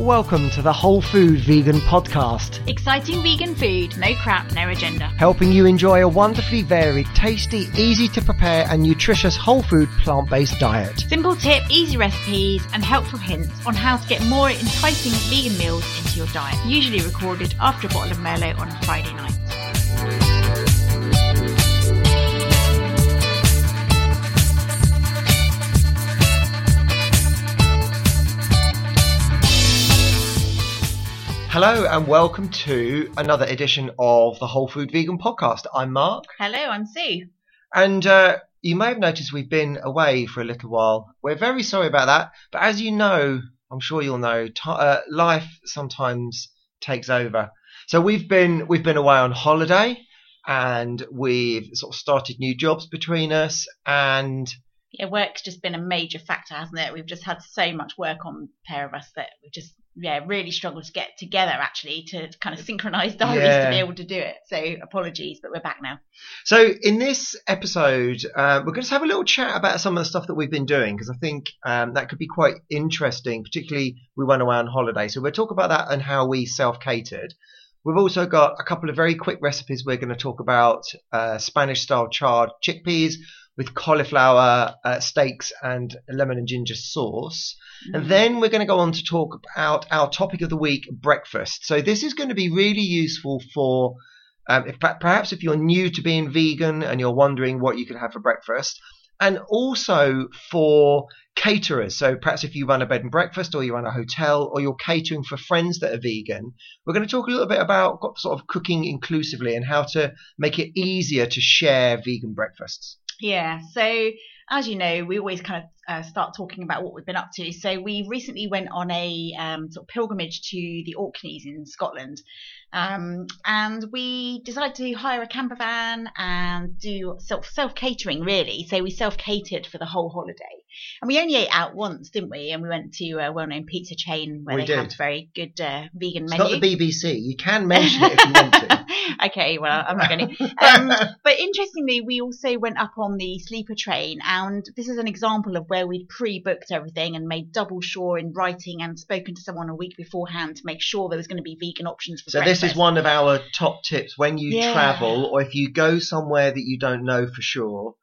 Welcome to the Whole Food Vegan Podcast, Exciting vegan food, no crap, no agenda. helping you enjoy a wonderfully varied, tasty, easy to prepare, and nutritious whole food plant based diet. Simple tip, easy recipes, and helpful hints on how to get more enticing vegan meals into your diet. Usually recorded after a bottle of Merlot on a Friday night. Hello, and welcome to another edition of the Whole Food Vegan Podcast. I'm Mark, Hello, I'm Sue. and uh, you may have noticed we've been away for a little while. We're very sorry about that, but as you know, I'm sure you'll know, ti uh, life sometimes takes over. So we've been we've been away on holiday, and we've sort of started new jobs between us, and Yeah, work's just been a major factor, hasn't it? We've just had so much work on the pair of us that we've just yeah really struggled to get together actually to kind of synchronise diaries Yeah. to be able to do it. So apologies, but we're back now. So in this episode, uh, we're going to have a little chat about some of the stuff that we've been doing because I think um, that could be quite interesting. Particularly, we went away on holiday, so we'll talk about that and how we self-catered. We've also got a couple of very quick recipes. We're going to talk about uh, Spanish-style chard chickpeas with cauliflower uh, steaks and lemon and ginger sauce. And then we're going to go on to talk about our topic of the week, breakfast. So this is going to be really useful for um, if, perhaps if you're new to being vegan and you're wondering what you could have for breakfast, and also for caterers. So perhaps if you run a bed and breakfast, or you run a hotel, or you're catering for friends that are vegan, we're going to talk a little bit about sort of cooking inclusively and how to make it easier to share vegan breakfasts. Yeah. So as you know, we always kind of uh, start talking about what we've been up to. So we recently went on a um, sort of pilgrimage to the Orkneys in Scotland, um, and we decided to hire a camper van and do self self catering really. So we self catered for the whole holiday, and we only ate out once, didn't we? And we went to a well known pizza chain where We they have did. a very good uh, vegan It's menu. not the BBC. You can mention it if you want to. okay, well, I'm not going to. Um, but interestingly, we also went up on the sleeper train, and this is an example of where we'd pre-booked everything and made double sure in writing and spoken to someone a week beforehand to make sure there was going to be vegan options for So breakfast. this is one of our top tips when you Yeah. travel or if you go somewhere that you don't know for sure.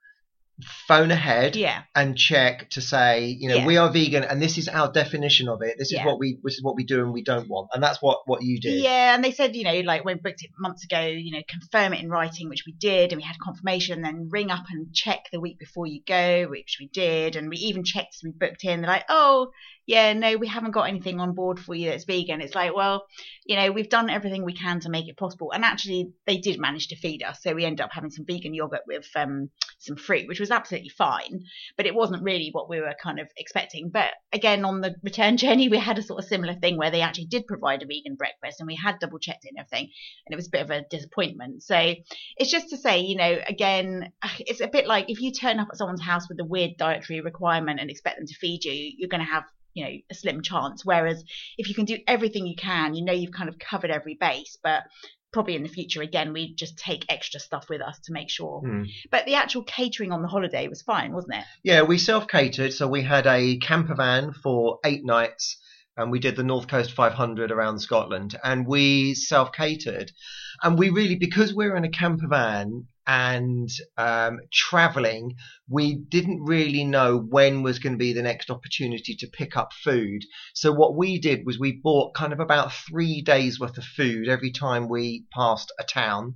Phone ahead Yeah, and check to say, you know, Yeah. we are vegan and this is our definition of it. This is Yeah. what we this is what we do and we don't want, and that's what what you did. yeah, and they said, you know, like when we booked it months ago, you know, confirm it in writing, which we did, and we had confirmation. and Then ring up and check the week before you go, which we did, and we even checked as we booked in. They're like, oh, yeah, no, we haven't got anything on board for you that's vegan. It's like, well, you know, we've done everything we can to make it possible. And actually, they did manage to feed us. So we ended up having some vegan yogurt with um, some fruit, which was absolutely fine. But it wasn't really what we were kind of expecting. But again, on the return journey, we had a sort of similar thing where they actually did provide a vegan breakfast and we had double checked everything. And it was a bit of a disappointment. So it's just to say, you know, again, it's a bit like if you turn up at someone's house with a weird dietary requirement and expect them to feed you, you're going to have you know a slim chance. Whereas if you can do everything you can you know you've kind of covered every base but probably in the future again we just take extra stuff with us to make sure. Hmm. but the actual catering on the holiday was fine wasn't it? Yeah, we self catered, so we had a camper van for eight nights, and we did the North Coast 500 around Scotland, and we self catered, and we really because we're in a camper van and um, traveling, we didn't really know when was going to be the next opportunity to pick up food. So what we did was we bought kind of about three days worth of food every time we passed a town.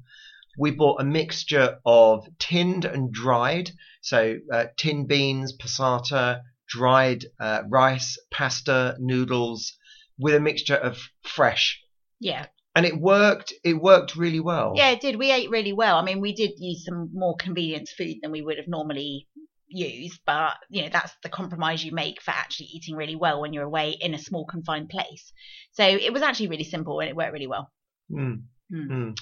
We bought a mixture of tinned and dried. So uh, tinned beans, passata, dried uh, rice, pasta, noodles, with a mixture of fresh, yeah and it worked. It worked really well. yeah it did we ate really well i mean we did use some more convenience food than we would have normally used but you know that's the compromise you make for actually eating really well when you're away in a small confined place so it was actually really simple and it worked really well Mm, Hmm. mm.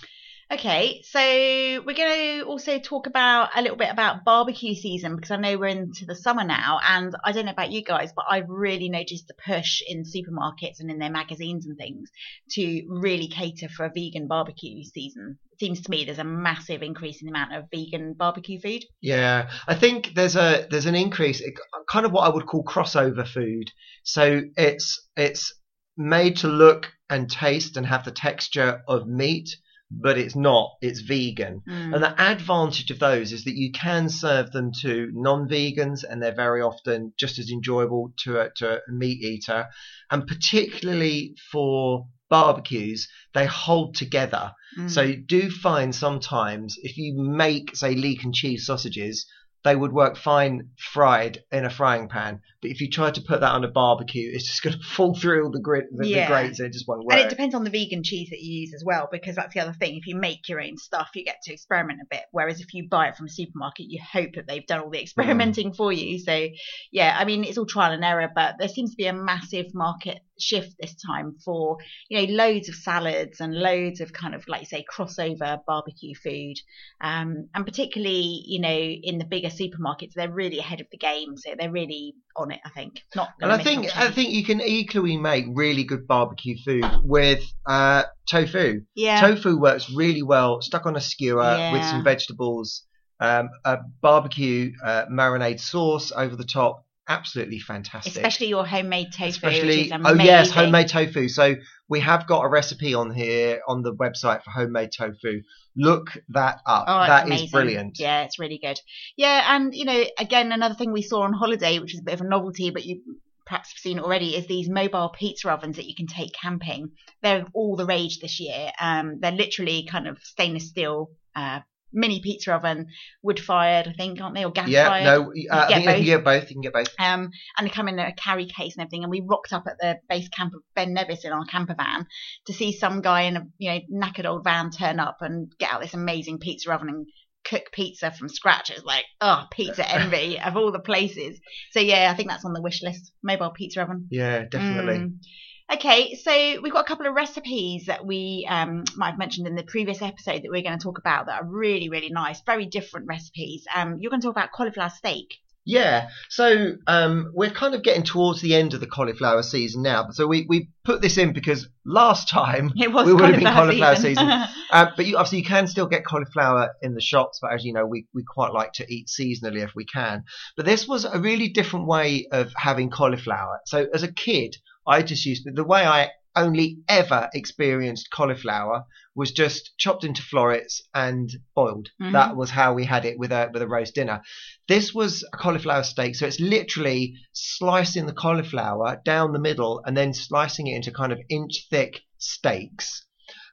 Okay, so we're going to also talk about a little bit about barbecue season because I know we're into the summer now, and I don't know about you guys, but I've really noticed the push in supermarkets and in their magazines and things to really cater for a vegan barbecue season. It seems to me there's a massive increase in the amount of vegan barbecue food. Yeah, I think there's a there's an increase, kind of what I would call crossover food. So it's it's made to look and taste and have the texture of meat, but it's not. It's vegan. Mm. And the advantage of those is that you can serve them to non-vegans, and they're very often just as enjoyable to a, to a meat eater. And particularly for barbecues, they hold together. Mm. So you do find sometimes if you make, say, leek and cheese sausages, they would work fine fried in a frying pan. But if you try to put that on a barbecue, it's just going to fall through all the, grit, the, Yeah. the grates and it just won't work. And it depends on the vegan cheese that you use as well, because that's the other thing. If you make your own stuff, you get to experiment a bit. Whereas if you buy it from a supermarket, you hope that they've done all the mm. experimenting for you. So, yeah, I mean, it's all trial and error, but there seems to be a massive market shift this time for, you know, loads of salads and loads of kind of, like you say, crossover barbecue food. Um, and particularly, you know, in the bigger supermarkets, they're really ahead of the game. So they're really on it, I think. Not And I think I think you can equally make really good barbecue food with uh, tofu. yeah. Tofu works really well stuck on a skewer with some vegetables, um, a barbecue uh, marinade sauce over the top. Absolutely fantastic. Especially your homemade tofu, Especially, is oh yes, homemade tofu. So we have got a recipe on here on the website for homemade tofu. Look that up. Oh, That is amazing. brilliant. Yeah, it's really good. Yeah, and you know, again, another thing we saw on holiday, which is a bit of a novelty, but you perhaps have seen it already, is these mobile pizza ovens that you can take camping. They're all the rage this year. Um, they're literally kind of stainless steel. Uh, Mini pizza oven, wood fired, I think, aren't they, or gas Yeah, fired? no, uh, I think you can both. get both. You can get both. Um, and they come in a carry case and everything. And we rocked up at the base camp of Ben Nevis in our camper van to see some guy in a you know knackered old van turn up and get out this amazing pizza oven and cook pizza from scratch. It was like, oh, pizza envy of all the places. So yeah, I think that's on the wish list. Mobile pizza oven. Yeah, definitely. Mm. Okay, so we've got a couple of recipes that we um, might have mentioned in the previous episode that we're going to talk about that are really, really nice, very different recipes. Um, you're going to talk about cauliflower steak. Yeah, so um, we're kind of getting towards the end of the cauliflower season now. So we, we put this in because last time It was we would have been cauliflower season. season. Uh, but you, obviously, you can still get cauliflower in the shops, but as you know, we, we quite like to eat seasonally if we can. But this was a really different way of having cauliflower. So as a kid, I just used the way I only ever experienced cauliflower was just chopped into florets and boiled. Mhm. That was how we had it with a with a roast dinner. This was a cauliflower steak, so it's literally slicing the cauliflower down the middle and then slicing it into kind of inch thick steaks.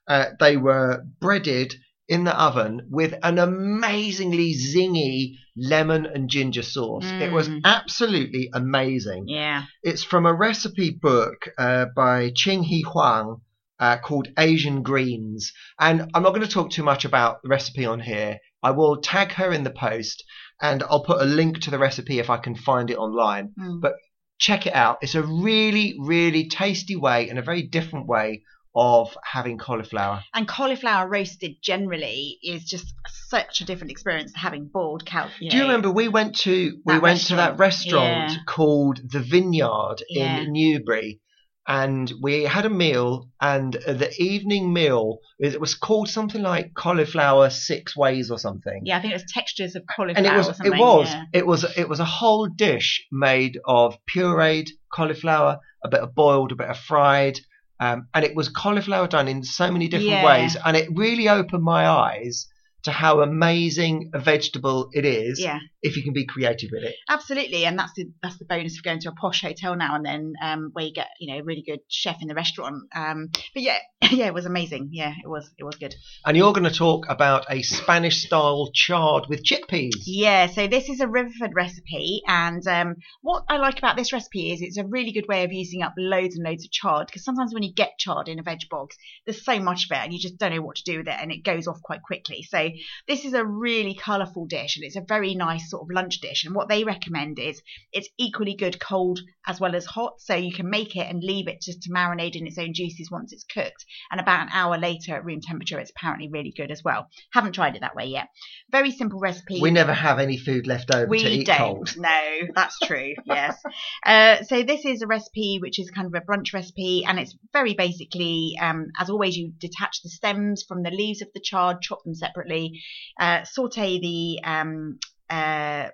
Uh, they were breaded in the oven with an amazingly zingy lemon and ginger sauce. It was Mm. absolutely amazing. yeah. It's from a recipe book uh, by Ching He Huang uh, called Asian Greens. And I'm not going to talk too much about the recipe on here. I will tag her in the post and I'll put a link to the recipe if I can find it online. Mm. But check it out. It's a really, really tasty way and a very different way of having cauliflower. And cauliflower roasted generally is just such a different experience to having boiled cow. You Do you know. remember we went to we went to that restaurant. restaurant Yeah. called the Vineyard Yeah. in Newbury, and we had a meal, and the evening meal it was called something like cauliflower six ways or something. Yeah, I think it was textures of cauliflower. And it was it was yeah. it was it was a whole dish made of pureed cauliflower, a bit of boiled, a bit of fried, um, and it was cauliflower done in so many different Yeah. ways, and it really opened my eyes to how amazing a vegetable it is Yeah, if you can be creative with it. absolutely, and that's the that's the bonus of going to a posh hotel now and then, um, where you get you know a really good chef in the restaurant. Um, but yeah, yeah, it was amazing. Yeah, it was it was good. And you're going to talk about a Spanish style chard with chickpeas. Yeah, so this is a Riverford recipe, and um, what I like about this recipe is it's a really good way of using up loads and loads of chard. Because sometimes when you get chard in a veg box, there's so much of it, and you just don't know what to do with it, and it goes off quite quickly. So this is a really colourful dish, and it's a very nice sort of lunch dish. And what they recommend is it's equally good cold as well as hot, so you can make it and leave it just to marinate in its own juices once it's cooked. And about an hour later at room temperature, it's apparently really good as well. Haven't tried it that way yet. Very simple recipe. We never have any food left over to We eat don't. cold. No, that's true. yes. Uh, so this is a recipe which is kind of a brunch recipe, and it's very basically, um, as always, you detach the stems from the leaves of the chard, chop them separately, uh, saute the um, uh,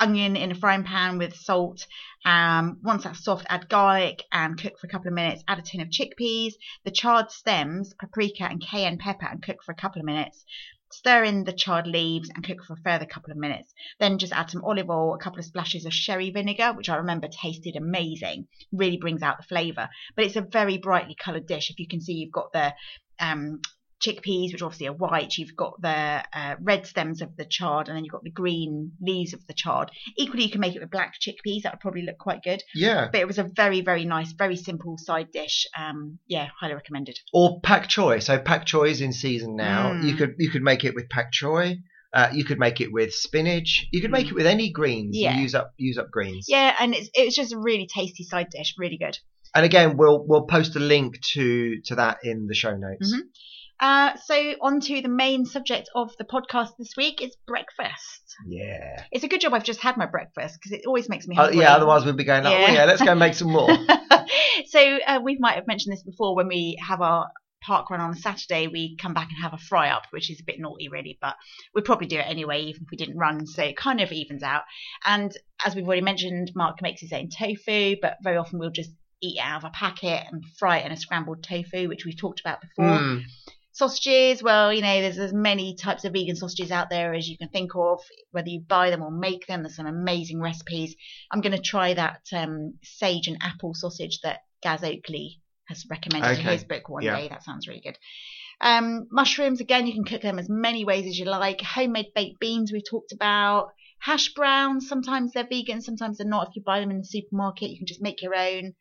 onion in a frying pan with salt. Um, once that's soft, add garlic and cook for a couple of minutes. Add a tin of chickpeas, the chard stems, paprika, and cayenne pepper, and cook for a couple of minutes. Stir in the chard leaves and cook for a further couple of minutes. Then just add some olive oil, a couple of splashes of sherry vinegar, which I remember tasted amazing. Really brings out the flavour. But it's a very brightly coloured dish. If you can see, you've got the um, chickpeas, which obviously are white. You've got the uh, red stems of the chard, and then you've got the green leaves of the chard. Equally, you can make it with black chickpeas. That would probably look quite good. Yeah. But it was a very, very nice, very simple side dish. Um, yeah, highly recommended. Or pak choi. So pak choi is in season now. Mm. You could you could make it with pak choi. Uh, you could make it with spinach. You could make Mm. it with any greens. Yeah. You use up use up greens. Yeah, and it's it was just a really tasty side dish, really good. And again, we'll we'll post a link to to that in the show notes. Mhm. Uh, so on to the main subject of the podcast this week is breakfast. Yeah. It's a good job I've just had my breakfast because it always makes me Oh, hungry. yeah. Otherwise, we'd be going. Like, Yeah. Oh yeah, let's go and make some more. so uh, we might have mentioned this before when we have our park run on a Saturday, we come back and have a fry up, which is a bit naughty really, but we'd probably do it anyway, even if we didn't run. So it kind of evens out. And as we've already mentioned, Mark makes his own tofu, but very often we'll just eat it out of a packet and fry it in a scrambled tofu, which we've talked about before. Mm. Sausages, well, you know, there's as many types of vegan sausages out there as you can think of, whether you buy them or make them. There's some amazing recipes. I'm going to try that um, sage and apple sausage that Gaz Oakley has recommended in his book one Yeah. day. That sounds really good. Um, mushrooms, again, you can cook them as many ways as you like. Homemade baked beans, we've talked about. Hash browns, sometimes they're vegan, sometimes they're not. If you buy them in the supermarket, you can just make your own.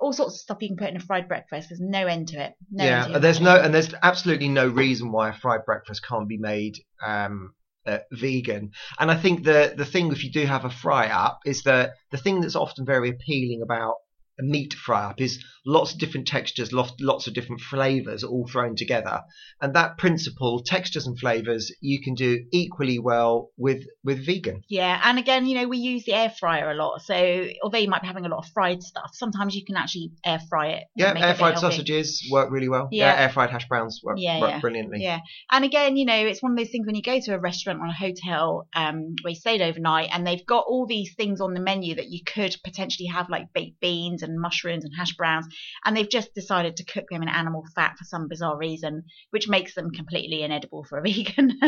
All sorts of stuff you can put in a fried breakfast. There's no end to it. No end to yeah. it. There's no and there's absolutely no reason why a fried breakfast can't be made um, uh, vegan. And I think the the thing if you do have a fry up is that the thing that's often very appealing about a meat fry up is lots of different textures, lots, lots of different flavors all thrown together. And that principle, textures and flavors, you can do equally well with with vegan. Yeah, and again, you know, we use the air fryer a lot. So although you might be having a lot of fried stuff, sometimes you can actually air fry it. Yeah, it air fried sausages work really well. Yeah. air fried hash browns work, Yeah, work yeah. brilliantly. Yeah, and again, you know, it's one of those things when you go to a restaurant or a hotel um, where you stayed overnight, and they've got all these things on the menu that you could potentially have, like baked beans and mushrooms and hash browns, and they've just decided to cook them in animal fat for some bizarre reason, which makes them completely inedible for a vegan.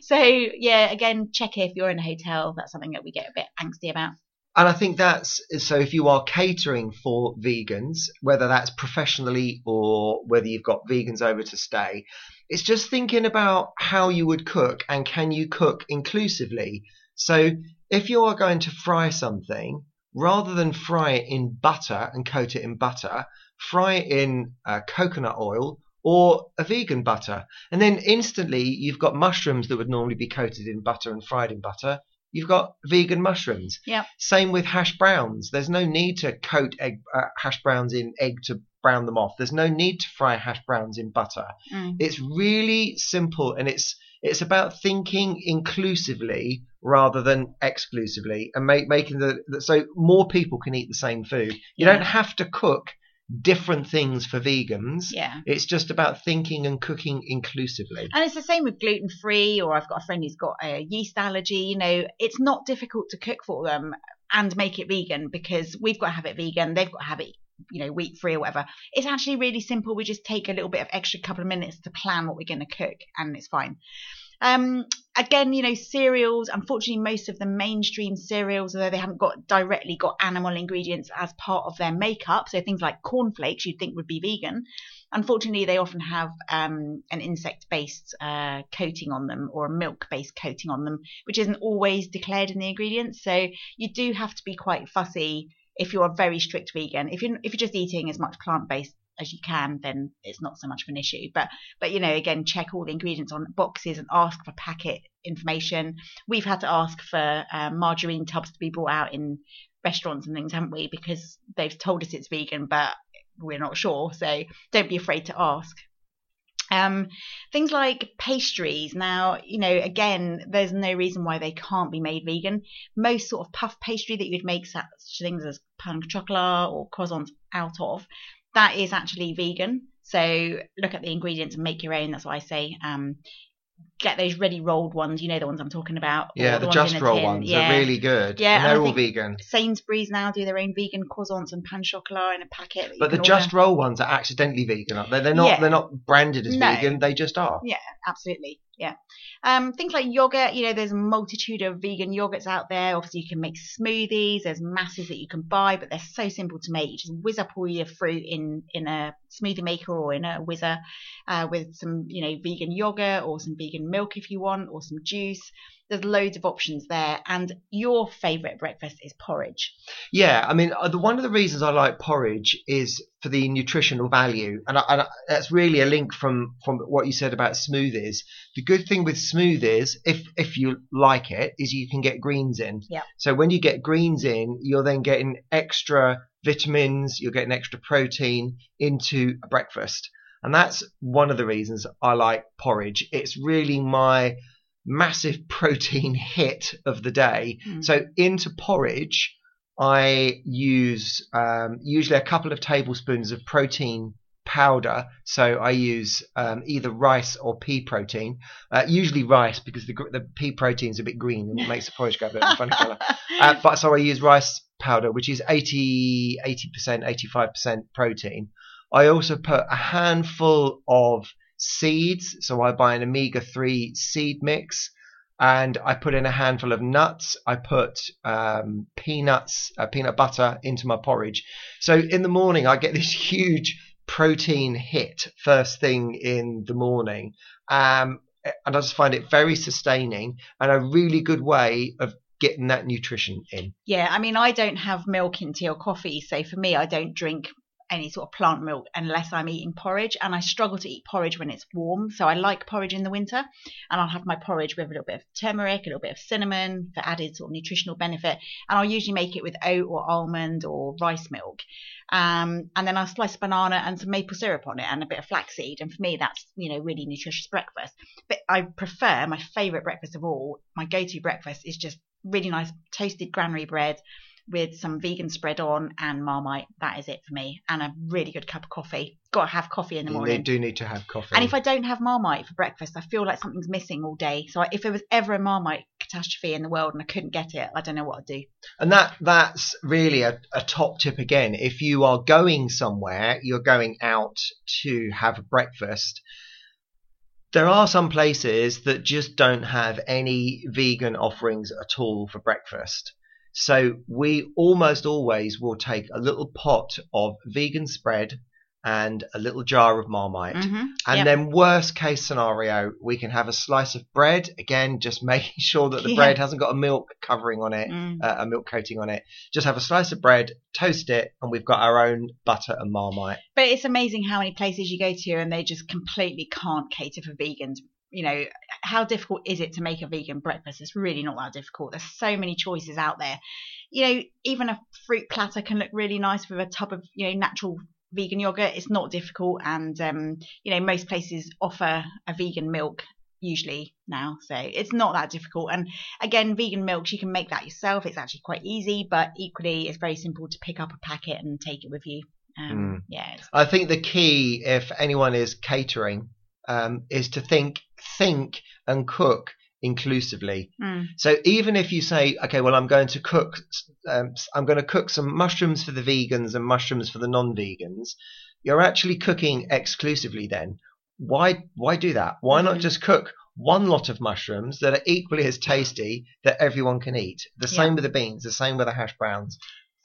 so yeah, again, check if you're in a hotel. That's something that we get a bit angsty about. And I think that's so if you are catering for vegans, whether that's professionally or whether you've got vegans over to stay, it's just thinking about how you would cook and can you cook inclusively. So if you are going to fry something, rather than fry it in butter and coat it in butter, fry it in uh, coconut oil or a vegan butter. And then instantly you've got mushrooms that would normally be coated in butter and fried in butter. You've got vegan mushrooms. Yep. Same with hash browns. There's no need to coat egg, uh, hash browns in egg to brown them off. There's no need to fry hash browns in butter. Mm. It's really simple and it's it's about thinking inclusively rather than exclusively and make, making the, so more people can eat the same food. You Yeah. don't have to cook different things for vegans. Yeah. It's just about thinking and cooking inclusively. And it's the same with gluten free, or I've got a friend who's got a yeast allergy. You know, it's not difficult to cook for them and make it vegan because we've got to have it vegan, they've got to have it, you know, week three or whatever. It's actually really simple. We just take a little bit of extra couple of minutes to plan what we're going to cook, and it's fine. Um, again, you know, cereals. Unfortunately, most of the mainstream cereals, although they haven't got directly got animal ingredients as part of their makeup, so things like cornflakes you'd think would be vegan. Unfortunately, they often have um, an insect-based uh, coating on them or a milk-based coating on them, which isn't always declared in the ingredients. So you do have to be quite fussy if you're a very strict vegan. If you're if you're just eating as much plant-based as you can, then it's not so much of an issue. But but you know, again, check all the ingredients on boxes and ask for packet information. We've had to ask for uh, margarine tubs to be brought out in restaurants and things, haven't we? Because they've told us it's vegan, but we're not sure. So don't be afraid to ask. Um, things like pastries. Now, you know, again, there's no reason why they can't be made vegan. Most sort of puff pastry that you'd make such things as pain chocolat or croissants out of, that is actually vegan. So look at the ingredients and make your own. That's what I say. Um, get those ready rolled ones. You know the ones I'm talking about. Yeah, the, ones just roll tin. ones Yeah. are really good. Yeah, and they're all think- vegan. Sainsbury's now do their own vegan croissants and pain chocolat in a packet. But the just order. roll ones are accidentally vegan. aren't they? They're not. Yeah. They're not branded as No. vegan. They just are. Yeah, absolutely yeah um things like yogurt you know there's a multitude of vegan yogurts out there obviously you can make smoothies there's masses that you can buy but they're so simple to make you just whiz up all your fruit in in a smoothie maker or in a whizzer uh, with some you know vegan yogurt or some vegan milk if you want or some juice there's loads of options there and your favorite breakfast is porridge Yeah, I mean, uh, the, one of the reasons I like porridge is for the nutritional value, and, I, and I, that's really a link from from what you said about smoothies. The good thing with smoothies, if if you like it, is you can get greens in. Yeah. So when you get greens in, you're then getting extra vitamins, you're getting extra protein into a breakfast, and that's one of the reasons I like porridge. It's really my massive protein hit of the day. Mm. So into porridge, I use um, usually a couple of tablespoons of protein powder. So I use um, either rice or pea protein. Uh, usually rice because the, the pea protein is a bit green and it makes the porridge go a bit of a funny colour. Uh, but so I use rice powder, which is 80, 80%, 85% protein. I also put a handful of seeds. So I buy an omega 3 seed mix and I put in a handful of nuts. I put um, peanuts, uh, peanut butter into my porridge. So in the morning, I get this huge protein hit first thing in the morning. Um, and I just find it very sustaining and a really good way of getting that nutrition in. Yeah, I mean, I don't have milk in tea or coffee, so for me, I don't drink any sort of plant milk unless I'm eating porridge, and I struggle to eat porridge when it's warm. So I like porridge in the winter, and I'll have my porridge with a little bit of turmeric, a little bit of cinnamon for added sort of nutritional benefit, and I'll usually make it with oat or almond or rice milk. Um, and then I'll slice banana and some maple syrup on it and a bit of flaxseed. And for me, that's, you know, really nutritious breakfast. But I prefer my favorite breakfast of all, my go to breakfast is just really nice toasted granary bread with some vegan spread on and marmite. That is it for me. And a really good cup of coffee. Got to have coffee in the They morning. do need to have coffee. And if I don't have Marmite for breakfast, I feel like something's missing all day. So if there was ever a Marmite catastrophe in the world and I couldn't get it, I don't know what I'd do. And that that's really a, a top tip again. If you are going somewhere, you're going out to have a breakfast. There are some places that just don't have any vegan offerings at all for breakfast. So we almost always will take a little pot of vegan spread and a little jar of Marmite. Mm-hmm. And Yep. then worst case scenario, we can have a slice of bread. Again, just making sure that the Yeah. bread hasn't got a milk covering on it, Mm. uh, a milk coating on it. Just have a slice of bread, toast it, and we've got our own butter and marmite. But it's amazing how many places you go to and they just completely can't cater for vegans. You know, how difficult is it to make a vegan breakfast? It's really not that difficult. There's so many choices out there. You know, even a fruit platter can look really nice with a tub of, you know, natural vegan yogurt. It's not difficult. And, um, you know, most places offer a vegan milk usually now. So it's not that difficult. And again, vegan milks, you can make that yourself. It's actually quite easy, but equally, it's very simple to pick up a packet and take it with you. Um, Yeah, I think the key, if anyone is catering, um, is to think, think, and cook inclusively. Mm. So even if you say, okay, well, I'm going to cook, um, I'm going to cook some mushrooms for the vegans and mushrooms for the non-vegans, you're actually cooking exclusively. Then why why do that? Why not Mhm. just cook one lot of mushrooms that are equally as tasty that everyone can eat? The same with the beans, the same with the hash browns.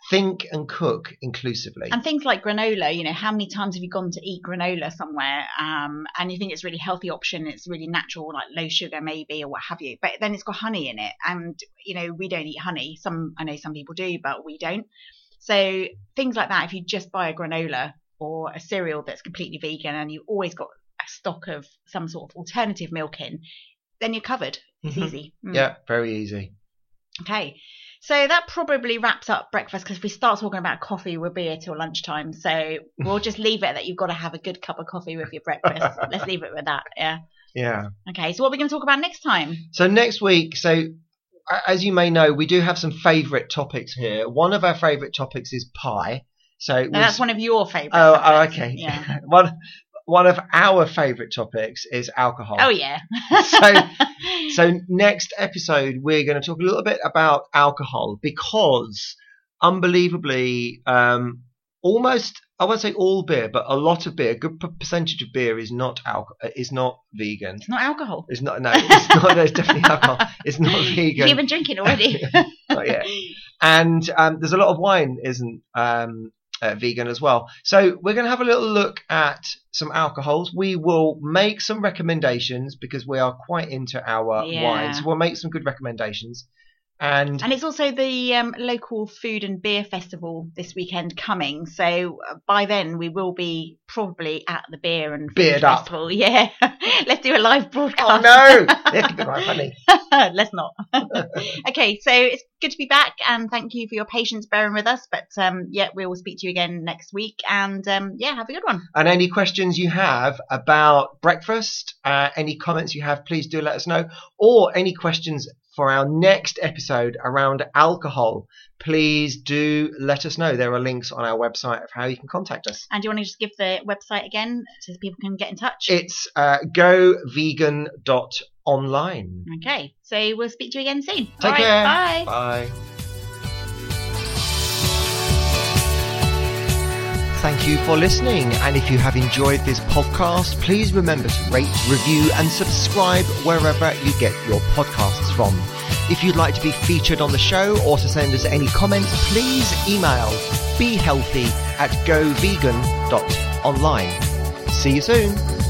Think and cook inclusively. And things like granola, you know, how many times have you gone to eat granola somewhere um, and you think it's a really healthy option, it's really natural, like low sugar maybe or what have you, but then it's got honey in it. And, you know, we don't eat honey. Some, I know some people do, but we don't. So things like that, if you just buy a granola or a cereal that's completely vegan and you've always got a stock of some sort of alternative milk in, then you're covered. It's Mhm. easy. Mm. Yeah, very easy. Okay. So that probably wraps up breakfast because if we start talking about coffee, we'll be here till lunchtime. So we'll just leave it that you've got to have a good cup of coffee with your breakfast. Let's leave it with that. Yeah. Yeah. Okay. So what are we going to talk about next time? So next week, so as you may know, we do have some favourite topics here. One of our favourite topics is pie. So Now, that's one of your favourites. Oh, oh, okay. Yeah. One, one of our favourite topics is alcohol. Oh yeah. So- So next episode, we're going to talk a little bit about alcohol because, unbelievably, um, almost I won't say all beer, but a lot of beer, a good percentage of beer is not alcohol, is not vegan. it's not alcohol. It's not. No, it's not. Definitely alcohol. It's not vegan. You've been drinking already. Not yet. And um, there's a lot of wine isn't um, uh, vegan as well. So we're going to have a little look at some alcohols. We will make some recommendations because we are quite into our Yeah. wines. We'll make some good recommendations. And, And it's also the um, local food and beer festival this weekend coming. So uh, by then we will be probably at the beer and food Beered up. festival. Yeah, let's do a live broadcast. oh no, that could be quite funny. let's not. okay, so it's good to be back, and thank you for your patience bearing with us. But um, yeah, we will speak to you again next week, and um, yeah, have a good one. And any questions you have about breakfast, uh, any comments you have, please do let us know. Or any questions for our next episode around alcohol, please do let us know. There are links on our website of how you can contact us. And do you want to just give the website again so people can get in touch? It's uh, govegan.online. okay, so we'll speak to you again soon. Take All right, care. Bye. Bye. Thank you for listening. And if you have enjoyed this podcast, please remember to rate, review, and subscribe wherever you get your podcasts from. If you'd like to be featured on the show or to send us any comments, please email behealthy at govegan.online. See you soon.